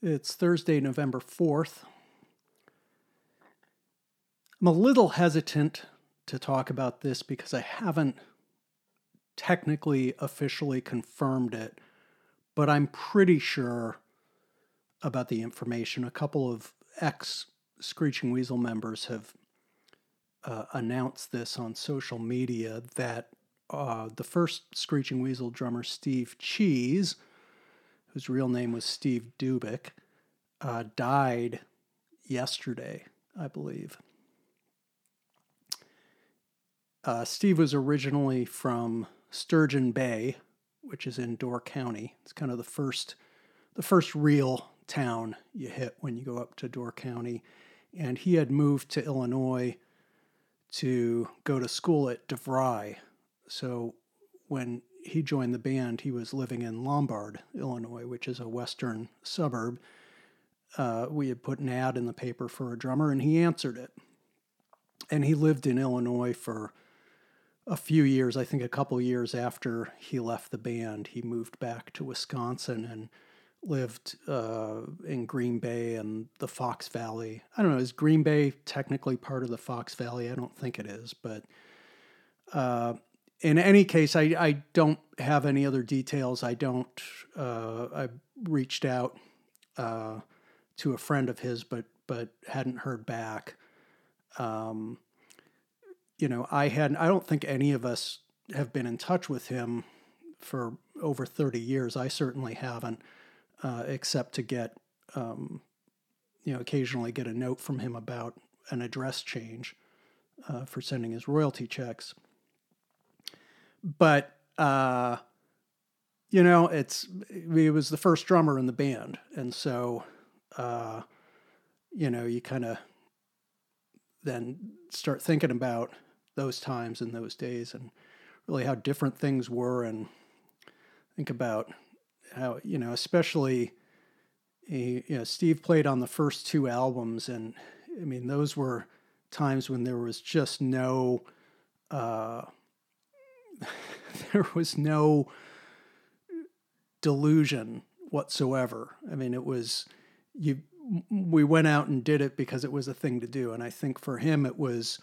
It's Thursday, November 4th. I'm a little hesitant to talk about this because I haven't technically officially confirmed it, but I'm pretty sure about the information. A couple of ex Screeching Weasel members have uh, announced this on social media that uh, the first Screeching Weasel drummer, Steve Cheese, whose real name was Steve Dubik, uh, died yesterday, I believe. Uh, Steve was originally from Sturgeon Bay, which is in Door County. It's kind of the first, the first real town you hit when you go up to Door County, and he had moved to Illinois to go to school at DeVry. So when he joined the band, he was living in Lombard, Illinois, which is a western suburb. Uh, we had put an ad in the paper for a drummer, and he answered it. And he lived in Illinois for a few years. I think a couple years after he left the band, he moved back to Wisconsin and lived uh, in Green Bay and the Fox Valley. I don't know, is Green Bay technically part of the Fox Valley? I don't think it is, but uh, in any case, I, I don't have any other details. I don't, uh, I reached out uh, to a friend of his, but, but hadn't heard back. Um, you know, I had, I don't think any of us have been in touch with him for over 30 years. I certainly haven't uh, except to get, um, you know, occasionally get a note from him about an address change uh, for sending his royalty checks. But, uh, you know, it's he was the first drummer in the band, and so, uh, you know, you kind of then start thinking about those times and those days and really how different things were, and think about how you know, especially you know, Steve played on the first two albums, and I mean, those were times when there was just no, uh, there was no delusion whatsoever. I mean, it was you. We went out and did it because it was a thing to do, and I think for him it was,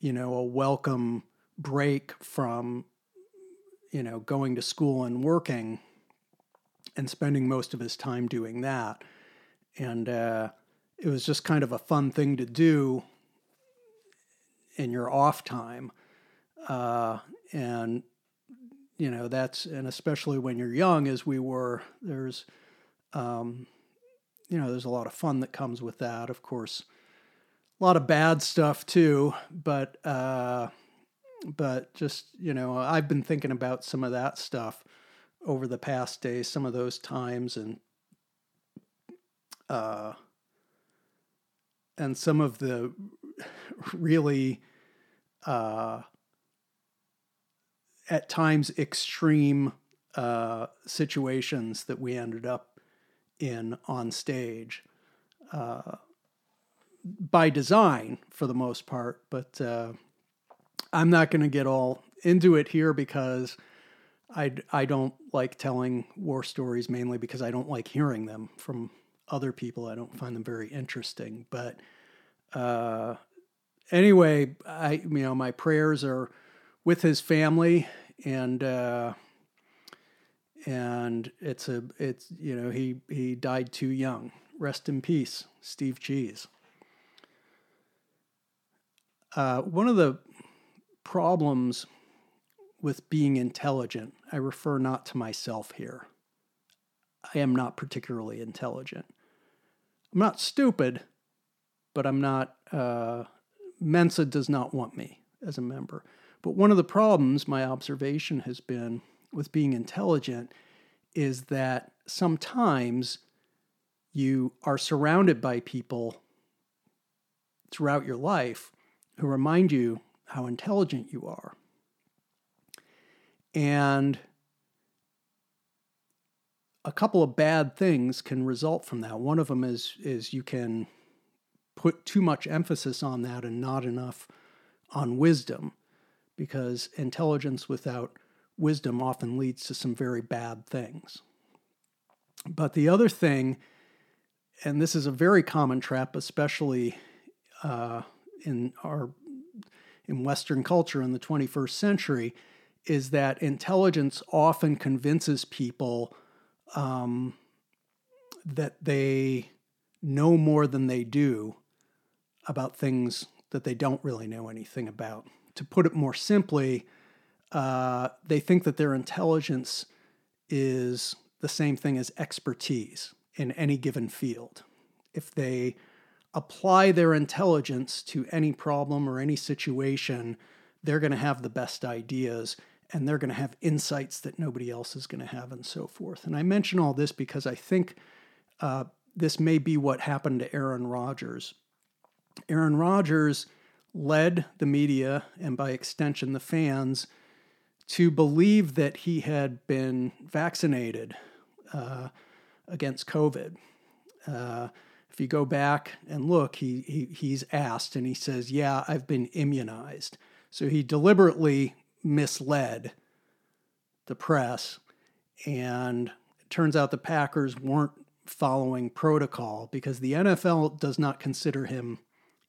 you know, a welcome break from, you know, going to school and working and spending most of his time doing that. And uh, it was just kind of a fun thing to do in your off time. Uh, and, you know, that's, and especially when you're young, as we were, there's, um, you know, there's a lot of fun that comes with that. Of course, a lot of bad stuff too, but, uh, but just, you know, I've been thinking about some of that stuff over the past days, some of those times, and uh, and some of the really uh, at times extreme uh, situations that we ended up in on stage uh, by design for the most part. But uh, I'm not going to get all into it here because I, I don't like telling war stories mainly because I don't like hearing them from other people. I don't find them very interesting. But uh, anyway, I you know my prayers are with his family and uh, and it's a it's you know he he died too young. Rest in peace, Steve Cheese. Uh, one of the problems with being intelligent. I refer not to myself here. I am not particularly intelligent. I'm not stupid, but I'm not, uh, Mensa does not want me as a member. But one of the problems my observation has been with being intelligent is that sometimes you are surrounded by people throughout your life who remind you how intelligent you are. And a couple of bad things can result from that. One of them is is you can put too much emphasis on that and not enough on wisdom because intelligence without wisdom often leads to some very bad things. But the other thing and this is a very common trap, especially uh, in our in Western culture in the 21st century, is that intelligence often convinces people um, that they know more than they do about things that they don't really know anything about. To put it more simply, uh, they think that their intelligence is the same thing as expertise in any given field. If they apply their intelligence to any problem or any situation, they're going to have the best ideas and they're going to have insights that nobody else is going to have and so forth. And I mention all this because I think uh, this may be what happened to Aaron Rodgers. Aaron Rodgers led the media and by extension the fans to believe that he had been vaccinated uh, against COVID. Uh, if you go back and look, he, he he's asked and he says, "Yeah, I've been immunized." So he deliberately misled the press, and it turns out the Packers weren't following protocol because the NFL does not consider him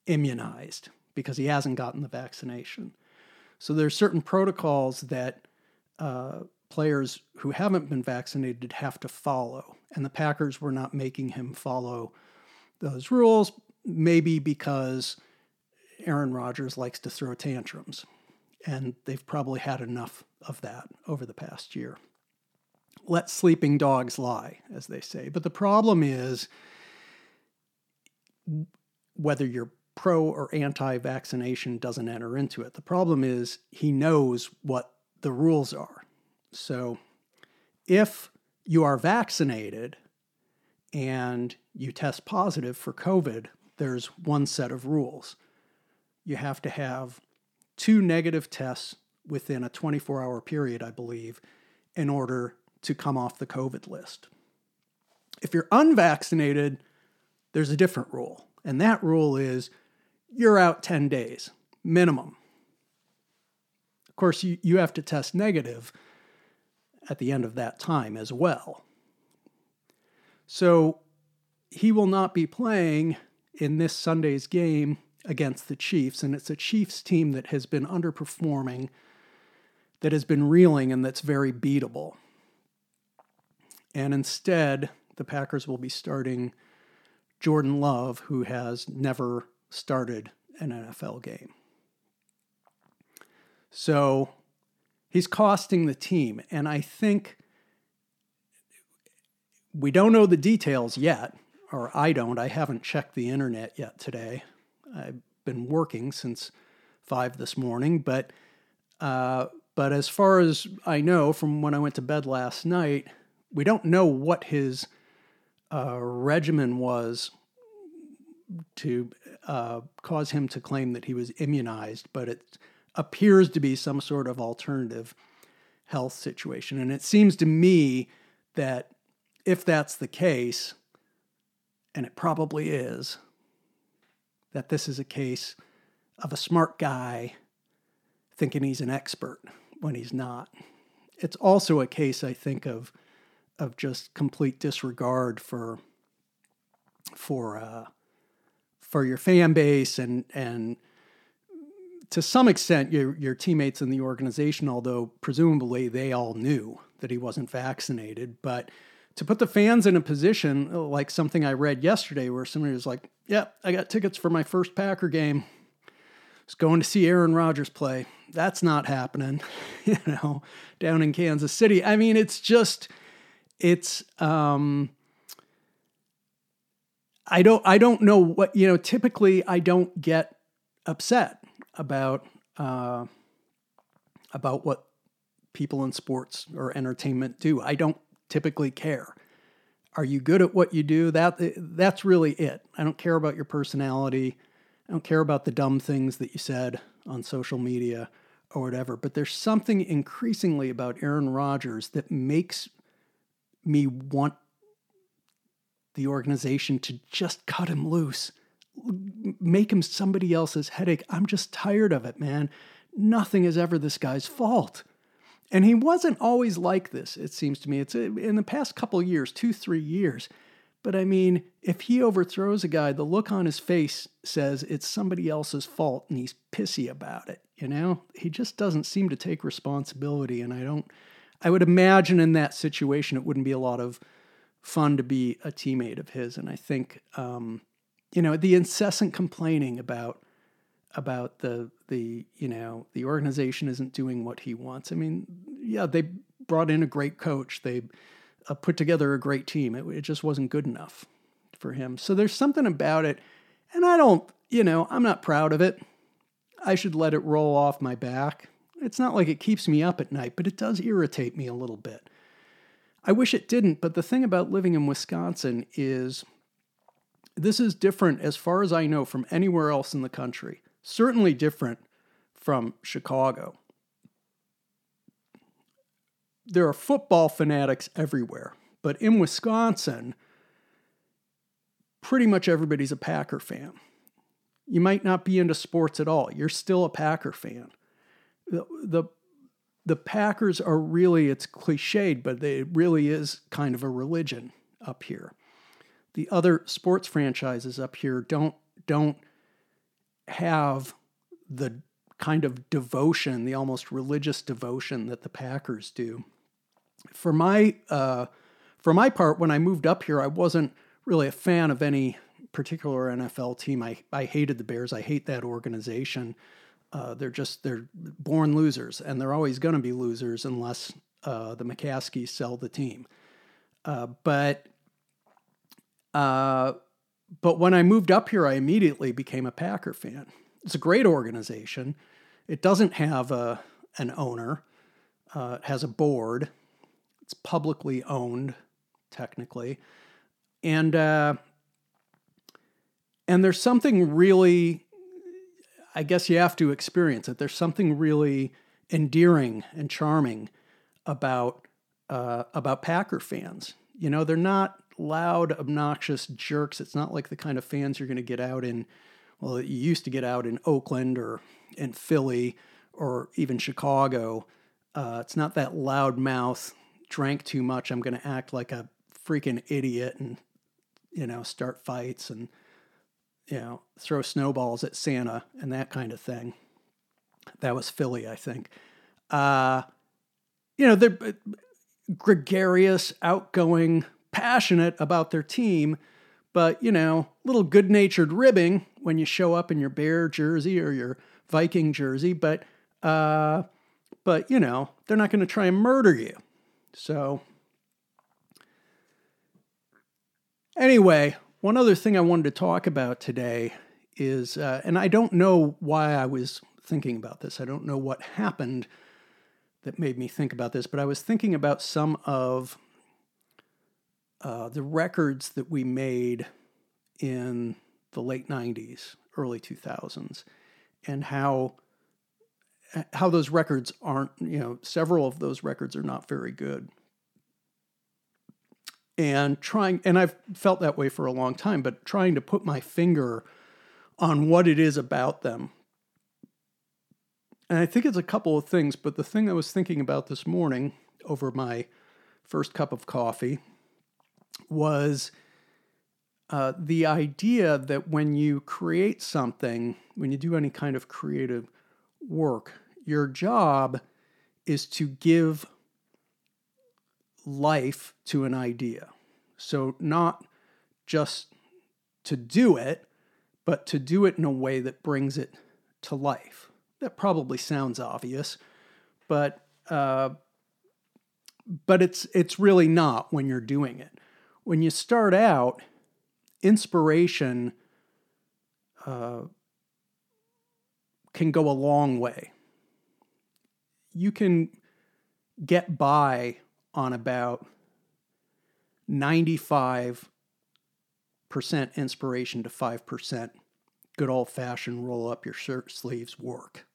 immunized because he hasn't gotten the vaccination. So there's certain protocols that uh, players who haven't been vaccinated have to follow, and the Packers were not making him follow those rules, maybe because Aaron Rodgers likes to throw tantrums, and they've probably had enough of that over the past year. Let sleeping dogs lie, as they say. But the problem is whether you're pro or anti vaccination doesn't enter into it. The problem is he knows what the rules are. So if you are vaccinated and you test positive for COVID, there's one set of rules. You have to have two negative tests within a 24 hour period, I believe, in order to come off the COVID list. If you're unvaccinated, there's a different rule. And that rule is you're out 10 days minimum. Of course, you, you have to test negative at the end of that time as well. So he will not be playing in this Sunday's game against the Chiefs, and it's a Chiefs team that has been underperforming, that has been reeling, and that's very beatable. And instead, the Packers will be starting Jordan Love, who has never started an NFL game. So he's costing the team. And I think we don't know the details yet, or I don't. I haven't checked the internet yet today. I've been working since five this morning, but uh, but as far as I know from when I went to bed last night, we don't know what his uh, regimen was to uh, cause him to claim that he was immunized, but it appears to be some sort of alternative health situation. And it seems to me that if that's the case, and it probably is, that this is a case of a smart guy thinking he's an expert when he's not. It's also a case, I think, of of just complete disregard for for uh, for your fan base and and to some extent your your teammates in the organization, although presumably they all knew that he wasn't vaccinated, but to put the fans in a position like something I read yesterday where somebody was like, "Yeah, I got tickets for my first Packer game. I was going to see Aaron Rodgers play. That's not happening." you know, down in Kansas City. I mean, it's just it's um I don't I don't know what you know typically I don't get upset about uh, about what people in sports or entertainment do. I don't typically care. Are you good at what you do? That that's really it. I don't care about your personality. I don't care about the dumb things that you said on social media or whatever. But there's something increasingly about Aaron Rodgers that makes me want the organization to just cut him loose make him somebody else's headache. I'm just tired of it, man. Nothing is ever this guy's fault. And he wasn't always like this, it seems to me. It's uh, in the past couple years, two, three years, But I mean, if he overthrows a guy, the look on his face says it's somebody else's fault and he's pissy about it. You know, he just doesn't seem to take responsibility. And I don't, I would imagine in that situation, it wouldn't be a lot of fun to be a teammate of his. And I think, um, you know, the incessant complaining about, about the, the, you know, the organization isn't doing what he wants. I mean, yeah, they brought in a great coach. They, uh, put together a great team. It, it just wasn't good enough for him. So there's something about it, and I don't, you know, I'm not proud of it. I should let it roll off my back. It's not like it keeps me up at night, but it does irritate me a little bit. I wish it didn't, but the thing about living in Wisconsin is this is different, as far as I know, from anywhere else in the country. Certainly different from Chicago there are football fanatics everywhere, but in Wisconsin, pretty much everybody's a Packer fan. You might not be into sports at all. You're still a Packer fan. The, the, the Packers are really, it's cliched, but it really is kind of a religion up here. The other sports franchises up here don't don't have the kind of devotion, the almost religious devotion that the Packers do for my uh, for my part, when I moved up here, I wasn't really a fan of any particular NFL team. I I hated the Bears. I hate that organization. Uh, they're just they're born losers, and they're always going to be losers unless uh, the McCaskeys sell the team. Uh, but uh, but when I moved up here, I immediately became a Packer fan. It's a great organization. It doesn't have a an owner. Uh, it has a board it's publicly owned, technically, and uh, and there's something really, I guess you have to experience it. There's something really endearing and charming about uh, about Packer fans. You know, they're not loud, obnoxious jerks. It's not like the kind of fans you're going to get out in. Well, you used to get out in Oakland or in Philly or even Chicago. Uh, it's not that loud mouth drank too much, I'm going to act like a freaking idiot and, you know, start fights and, you know, throw snowballs at Santa and that kind of thing. That was Philly, I think. Uh, you know, they're gregarious, outgoing, passionate about their team, but, you know, little good natured ribbing when you show up in your Bear jersey or your Viking jersey, but, uh, but, you know, they're not going to try and murder you. So, anyway, one other thing I wanted to talk about today is, uh, and I don't know why I was thinking about this, I don't know what happened that made me think about this, but I was thinking about some of uh, the records that we made in the late 90s, early 2000s, and how how those records aren't, you know, several of those records are not very good. And trying, and I've felt that way for a long time, but trying to put my finger on what it is about them. And I think it's a couple of things, but the thing I was thinking about this morning over my first cup of coffee was uh, the idea that when you create something, when you do any kind of creative work, your job is to give life to an idea. So, not just to do it, but to do it in a way that brings it to life. That probably sounds obvious, but uh, but it's it's really not when you're doing it. When you start out, inspiration uh, can go a long way you can get by on about 95% inspiration to 5% good old fashioned roll up your shirt sleeves work.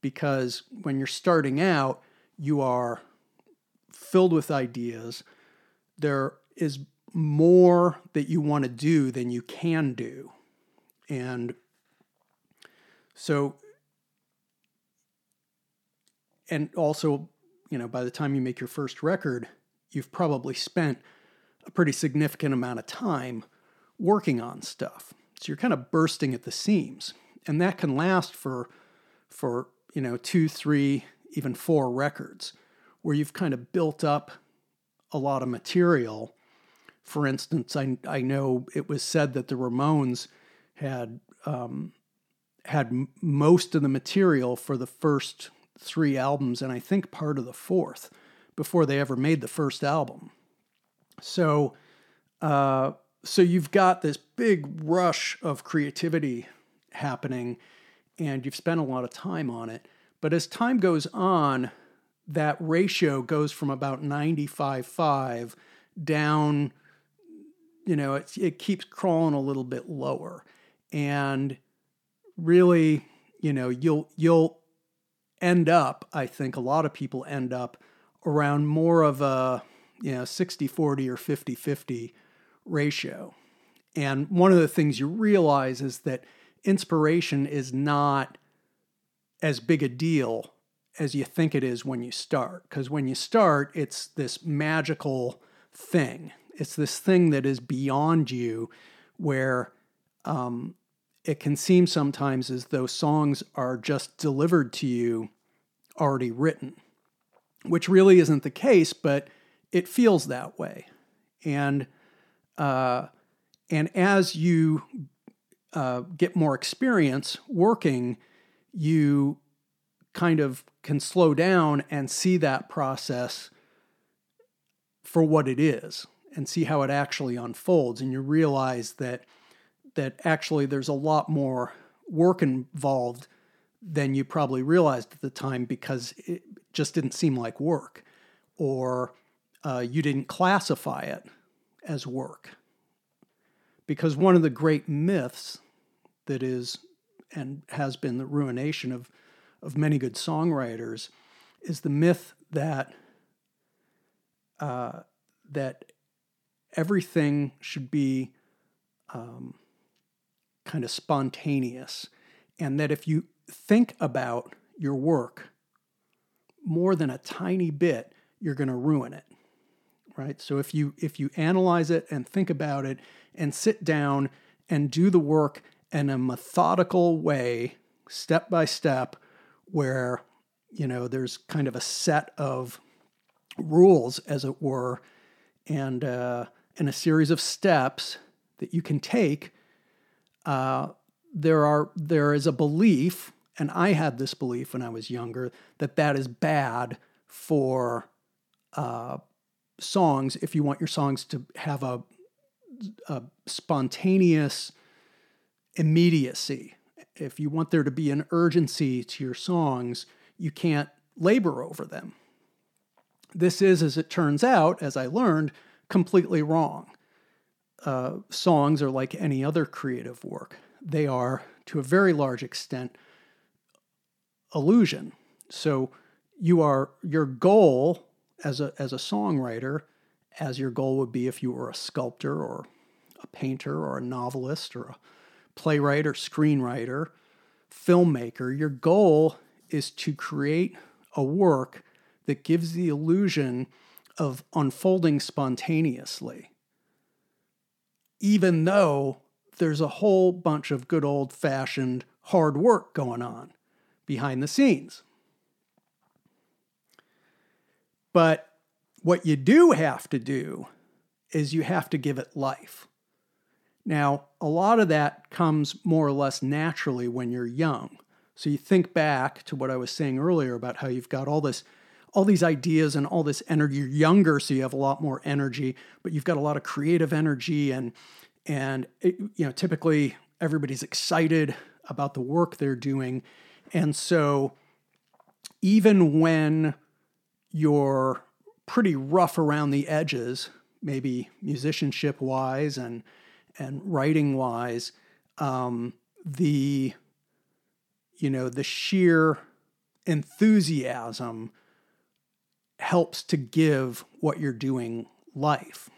Because when you're starting out, you are filled with ideas. There is more that you want to do than you can do. And so and also, you know, by the time you make your first record, you've probably spent a pretty significant amount of time working on stuff. So you're kind of bursting at the seams. And that can last for for, you know, 2, 3, even 4 records where you've kind of built up a lot of material. For instance, I I know it was said that the Ramones had um, had most of the material for the first three albums, and I think part of the fourth before they ever made the first album. So, uh, so you've got this big rush of creativity happening, and you've spent a lot of time on it. But as time goes on, that ratio goes from about 95.5 down, you know, it, it keeps crawling a little bit lower. And really, you know, you'll you'll end up, I think a lot of people end up around more of a, you know, 60-40 or 50-50 ratio. And one of the things you realize is that inspiration is not as big a deal as you think it is when you start. Because when you start, it's this magical thing. It's this thing that is beyond you where um, it can seem sometimes as though songs are just delivered to you already written, which really isn't the case, but it feels that way. And uh, and as you uh, get more experience working, you kind of can slow down and see that process for what it is and see how it actually unfolds. And you realize that that actually there's a lot more work involved than you probably realized at the time because it just didn't seem like work or uh, you didn't classify it as work. Because one of the great myths that is and has been the ruination of, of many good songwriters is the myth that uh, that everything should be um, kind of spontaneous, and that if you think about your work more than a tiny bit, you're going to ruin it. Right? So if you if you analyze it and think about it and sit down and do the work in a methodical way, step by step, where you know there's kind of a set of rules, as it were, and uh, and a series of steps that you can take uh, there are there is a belief, and I had this belief when I was younger that that is bad for uh, songs. If you want your songs to have a, a spontaneous immediacy, if you want there to be an urgency to your songs, you can't labor over them. This is, as it turns out, as I learned, completely wrong uh, songs are like any other creative work. They are, to a very large extent, illusion. So you are your goal as a as a songwriter, as your goal would be if you were a sculptor or a painter or a novelist or a playwright or screenwriter, filmmaker. Your goal is to create a work that gives the illusion of unfolding spontaneously even though there's a whole bunch of good old fashioned hard work going on behind the scenes. But what you do have to do is you have to give it life. Now, a lot of that comes more or less naturally when you're young. So you think back to what I was saying earlier about how you've got all this all these ideas and all this energy. You're younger, so you have a lot more energy, but you've got a lot of creative energy, and and it, you know typically everybody's excited about the work they're doing, and so even when you're pretty rough around the edges, maybe musicianship wise and and writing wise, um, the you know the sheer enthusiasm helps to give what you're doing life.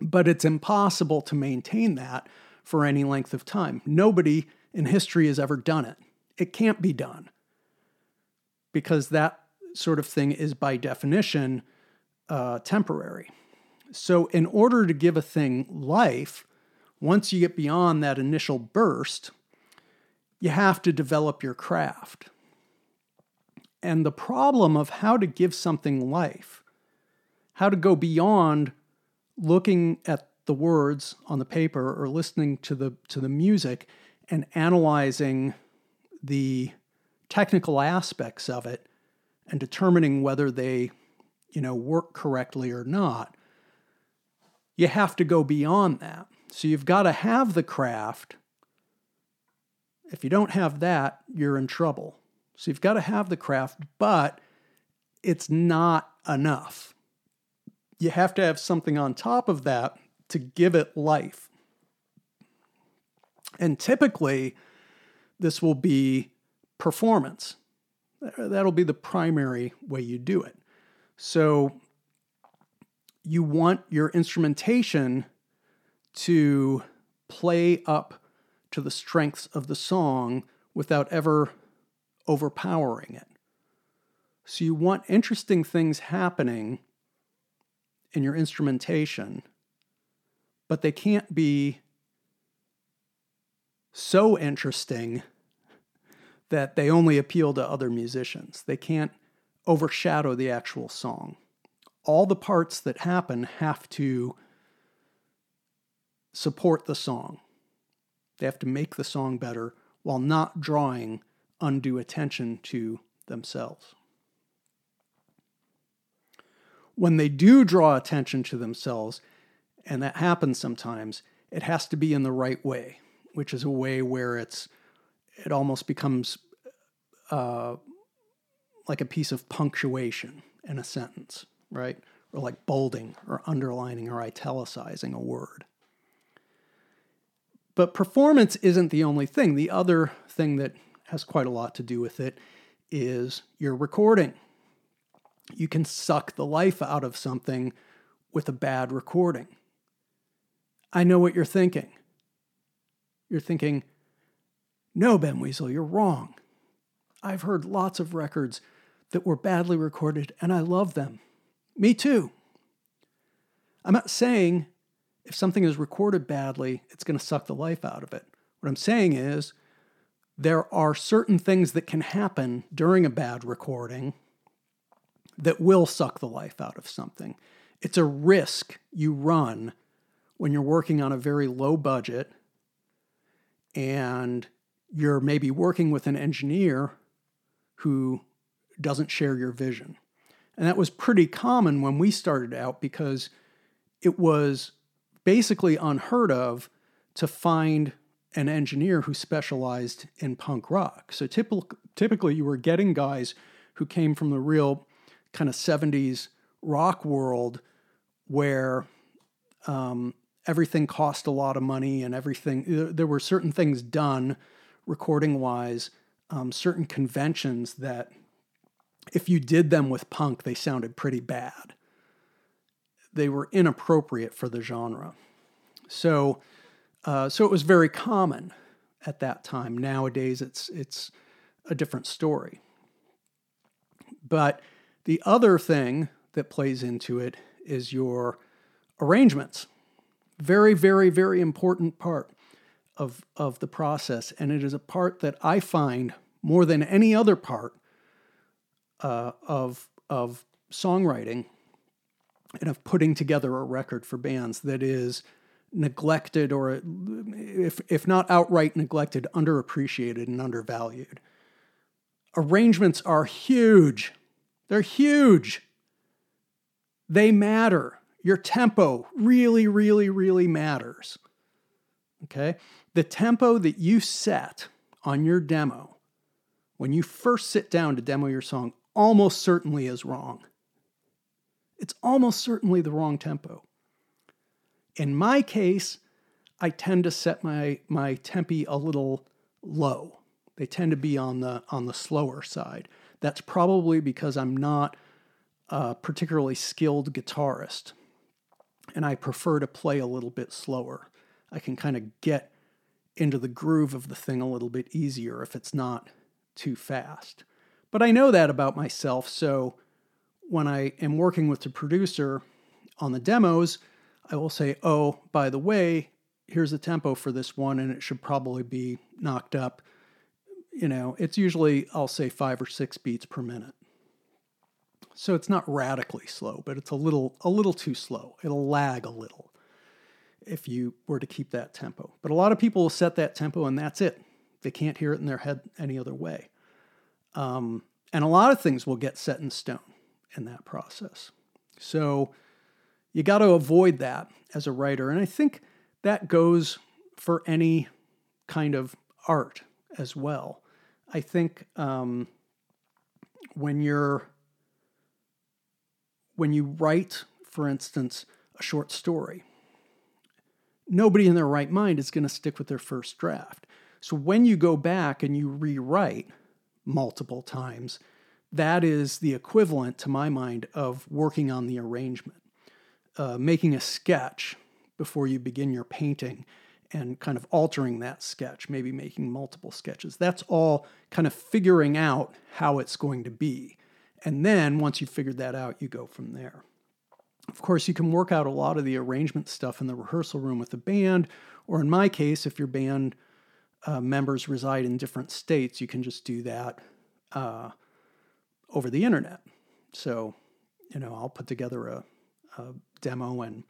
But it's impossible to maintain that for any length of time. Nobody in history has ever done it. It can't be done because that sort of thing is by definition uh, temporary. So, in order to give a thing life, once you get beyond that initial burst, you have to develop your craft. And the problem of how to give something life, how to go beyond looking at the words on the paper or listening to the to the music and analyzing the technical aspects of it and determining whether they you know work correctly or not you have to go beyond that. So you've got to have the craft. If you don't have that you're in trouble so you've got to have the craft but it's not enough you have to have something on top of that to give it life. And typically, this will be performance. That'll be the primary way you do it. So, you want your instrumentation to play up to the strengths of the song without ever overpowering it. So, you want interesting things happening in your instrumentation but they can't be so interesting that they only appeal to other musicians. They can't overshadow the actual song. All the parts that happen have to support the song. They have to make the song better while not drawing undue attention to themselves. When they do draw attention to themselves, and that happens sometimes, it has to be in the right way, which is a way where it's it almost becomes uh, like a piece of punctuation in a sentence, right? Or like bolding or underlining or italicizing a word. But performance isn't the only thing. The other thing that has quite a lot to do with it is your recording. You can suck the life out of something with a bad recording. I know what you're thinking. You're thinking, no, Ben Weasel, you're wrong. I've heard lots of records that were badly recorded and I love them. Me too. I'm not saying if something is recorded badly, it's going to suck the life out of it. What I'm saying is there are certain things that can happen during a bad recording that will suck the life out of something. It's a risk you run when you're working on a very low budget and you're maybe working with an engineer who doesn't share your vision. And that was pretty common when we started out because it was basically unheard of to find an engineer who specialized in punk rock. So typical, typically you were getting guys who came from the real kind of 70s rock world where um, everything cost a lot of money and everything. There were certain things done recording wise, um, certain conventions that if you did them with punk, they sounded pretty bad. They were inappropriate for the genre. So, uh, so it was very common at that time. Nowadays, it's it's a different story. But the other thing that plays into it is your arrangements very, very, very important part of, of the process. And it is a part that I find more than any other part uh, of, of songwriting and of putting together a record for bands that is neglected or, if, if not outright neglected, underappreciated and undervalued. Arrangements are huge. They're huge. They matter. Your tempo really, really, really matters. Okay? The tempo that you set on your demo when you first sit down to demo your song almost certainly is wrong. It's almost certainly the wrong tempo. In my case, I tend to set my, my tempi a little low. They tend to be on the on the slower side. That's probably because I'm not a particularly skilled guitarist and I prefer to play a little bit slower. I can kind of get into the groove of the thing a little bit easier if it's not too fast. But I know that about myself, so when I am working with the producer, on the demos, I will say, oh, by the way, here's the tempo for this one, and it should probably be knocked up. You know, it's usually, I'll say, five or six beats per minute. So it's not radically slow, but it's a little a little too slow. It'll lag a little if you were to keep that tempo. But a lot of people will set that tempo and that's it. They can't hear it in their head any other way. Um, and a lot of things will get set in stone in that process. So you got to avoid that as a writer. And I think that goes for any kind of art as well. I think um, when you're when you write, for instance, a short story, nobody in their right mind is going to stick with their first draft. So when you go back and you rewrite multiple times, that is the equivalent, to my mind, of working on the arrangement, uh, making a sketch before you begin your painting and kind of altering that sketch, maybe making multiple sketches. That's all kind of figuring out how it's going to be. And then once you've figured that out, you go from there. Of course, you can work out a lot of the arrangement stuff in the rehearsal room with the band, or in my case, if your band uh, members reside in different states, you can just do that uh, over the internet. So, you know, I'll put together a, a demo and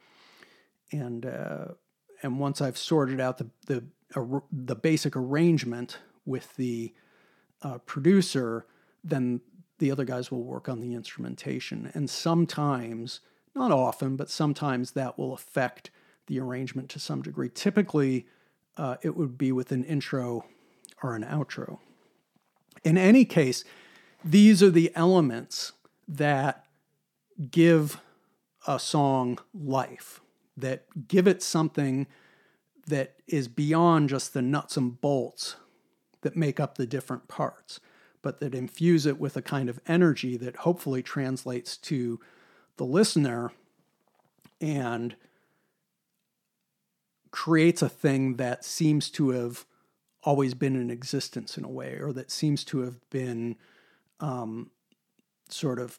and uh, and once I've sorted out the the the basic arrangement with the uh, producer, then the other guys will work on the instrumentation. And sometimes, not often, but sometimes that will affect the arrangement to some degree. Typically, uh, it would be with an intro or an outro. In any case, these are the elements that give a song life, that give it something that is beyond just the nuts and bolts that make up the different parts but that infuse it with a kind of energy that hopefully translates to the listener and creates a thing that seems to have always been in existence in a way, or that seems to have been um, sort of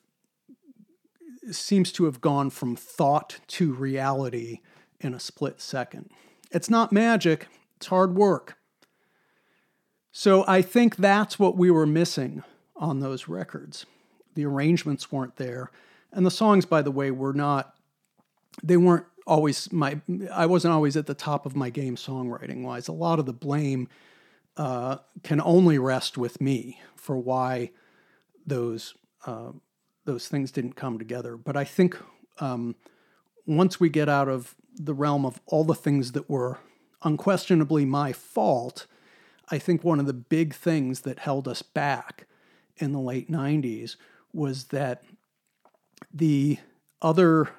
seems to have gone from thought to reality in a split second. It's not magic, it's hard work. So I think that's what we were missing on those records. The arrangements weren't there. And the songs, by the way, were not, they weren't always my, I wasn't always at the top of my game songwriting wise. A lot of the blame uh, can only rest with me for why those, uh, those things didn't come together. But I think um, once we get out of the realm of all the things that were unquestionably my fault, I think one of the big things that held us back in the late 90s was that the other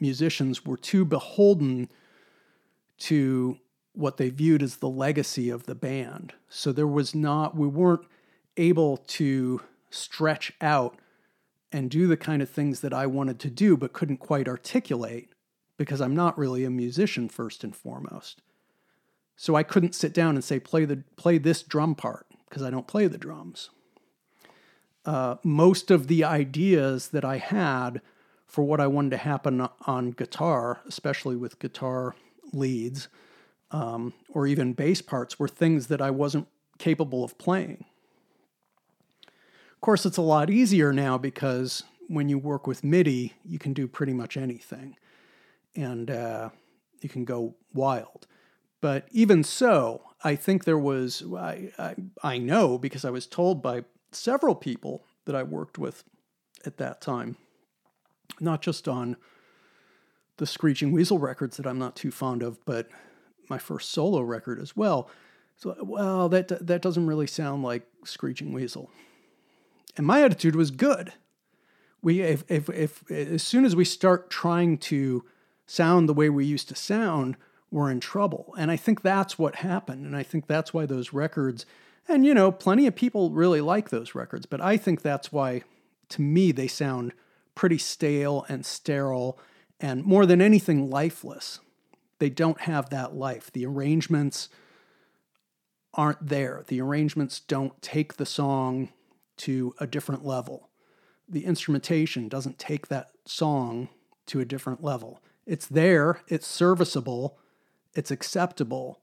musicians were too beholden to what they viewed as the legacy of the band. So there was not, we weren't able to stretch out and do the kind of things that I wanted to do but couldn't quite articulate because I'm not really a musician first and foremost. So I couldn't sit down and say play the play this drum part because I don't play the drums. Uh, most of the ideas that I had for what I wanted to happen on guitar, especially with guitar leads um, or even bass parts, were things that I wasn't capable of playing. Of course, it's a lot easier now because when you work with MIDI, you can do pretty much anything and uh, you can go wild. But even so, I think there was, I, I, I know because I was told by several people that I worked with at that time, not just on the Screeching Weasel records that I'm not too fond of, but my first solo record as well. So, well, that that doesn't really sound like Screeching Weasel. And my attitude was good. We, if, if, if as soon as we start trying to sound the way we used to sound, we're in trouble. And I think that's what happened. And I think that's why those records, and you know, plenty of people really like those records, but I think that's why, to me, they sound pretty stale and sterile and more than anything, lifeless. They don't have that life. The arrangements aren't there. The arrangements don't take the song to a different level. The instrumentation doesn't take that song to a different level. It's there, it's serviceable, it's acceptable,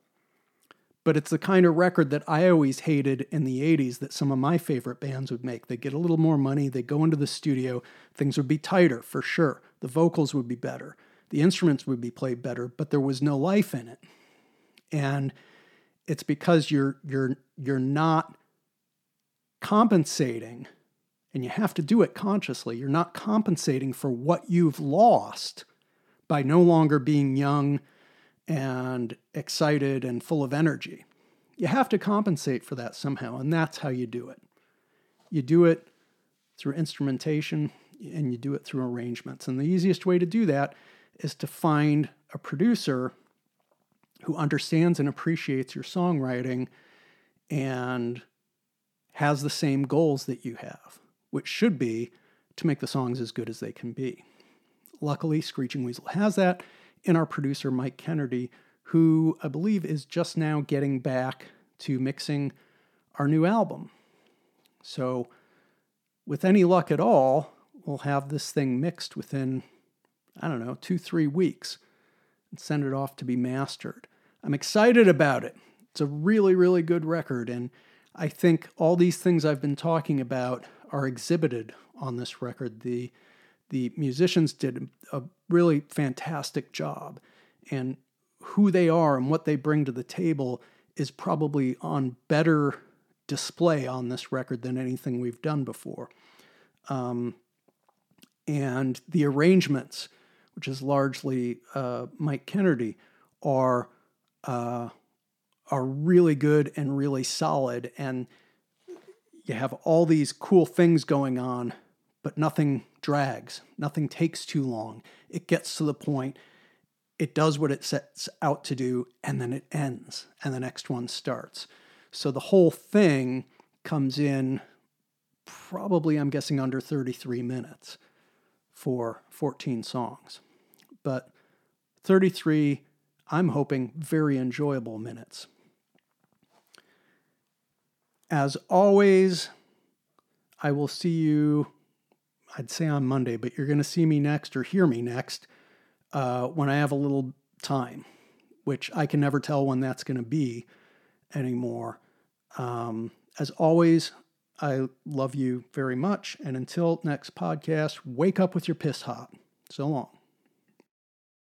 but it's the kind of record that I always hated in the 80s that some of my favorite bands would make. They get a little more money, they go into the studio, things would be tighter for sure. The vocals would be better, the instruments would be played better, but there was no life in it. And it's because you're you're you're not compensating and you have to do it consciously. You're not compensating for what you've lost by no longer being young and excited and full of energy. You have to compensate for that somehow, and that's how you do it. You do it through instrumentation and you do it through arrangements. And the easiest way to do that is to find a producer who understands and appreciates your songwriting and has the same goals that you have which should be to make the songs as good as they can be. Luckily, Screeching Weasel has that in our producer, Mike Kennedy, who I believe is just now getting back to mixing our new album. So, with any luck at all, we'll have this thing mixed within, I don't know, two, three weeks and send it off to be mastered. I'm excited about it. It's a really, really good record. And I think all these things I've been talking about are exhibited on this record. The the musicians did a really fantastic job, and who they are and what they bring to the table is probably on better display on this record than anything we've done before. Um, and the arrangements, which is largely uh, Mike Kennedy, are uh, are really good and really solid. And you have all these cool things going on, but nothing drags, nothing takes too long. It gets to the point, it does what it sets out to do, and then it ends, and the next one starts. So the whole thing comes in probably, I'm guessing, under 33 minutes for 14 songs. But 33, I'm hoping, very enjoyable minutes. As always, I will see you, I'd say on Monday, but you're going to see me next or hear me next uh, when I have a little time, which I can never tell when that's going to be anymore. Um, as always, I love you very much. And until next podcast, wake up with your piss hot. So long.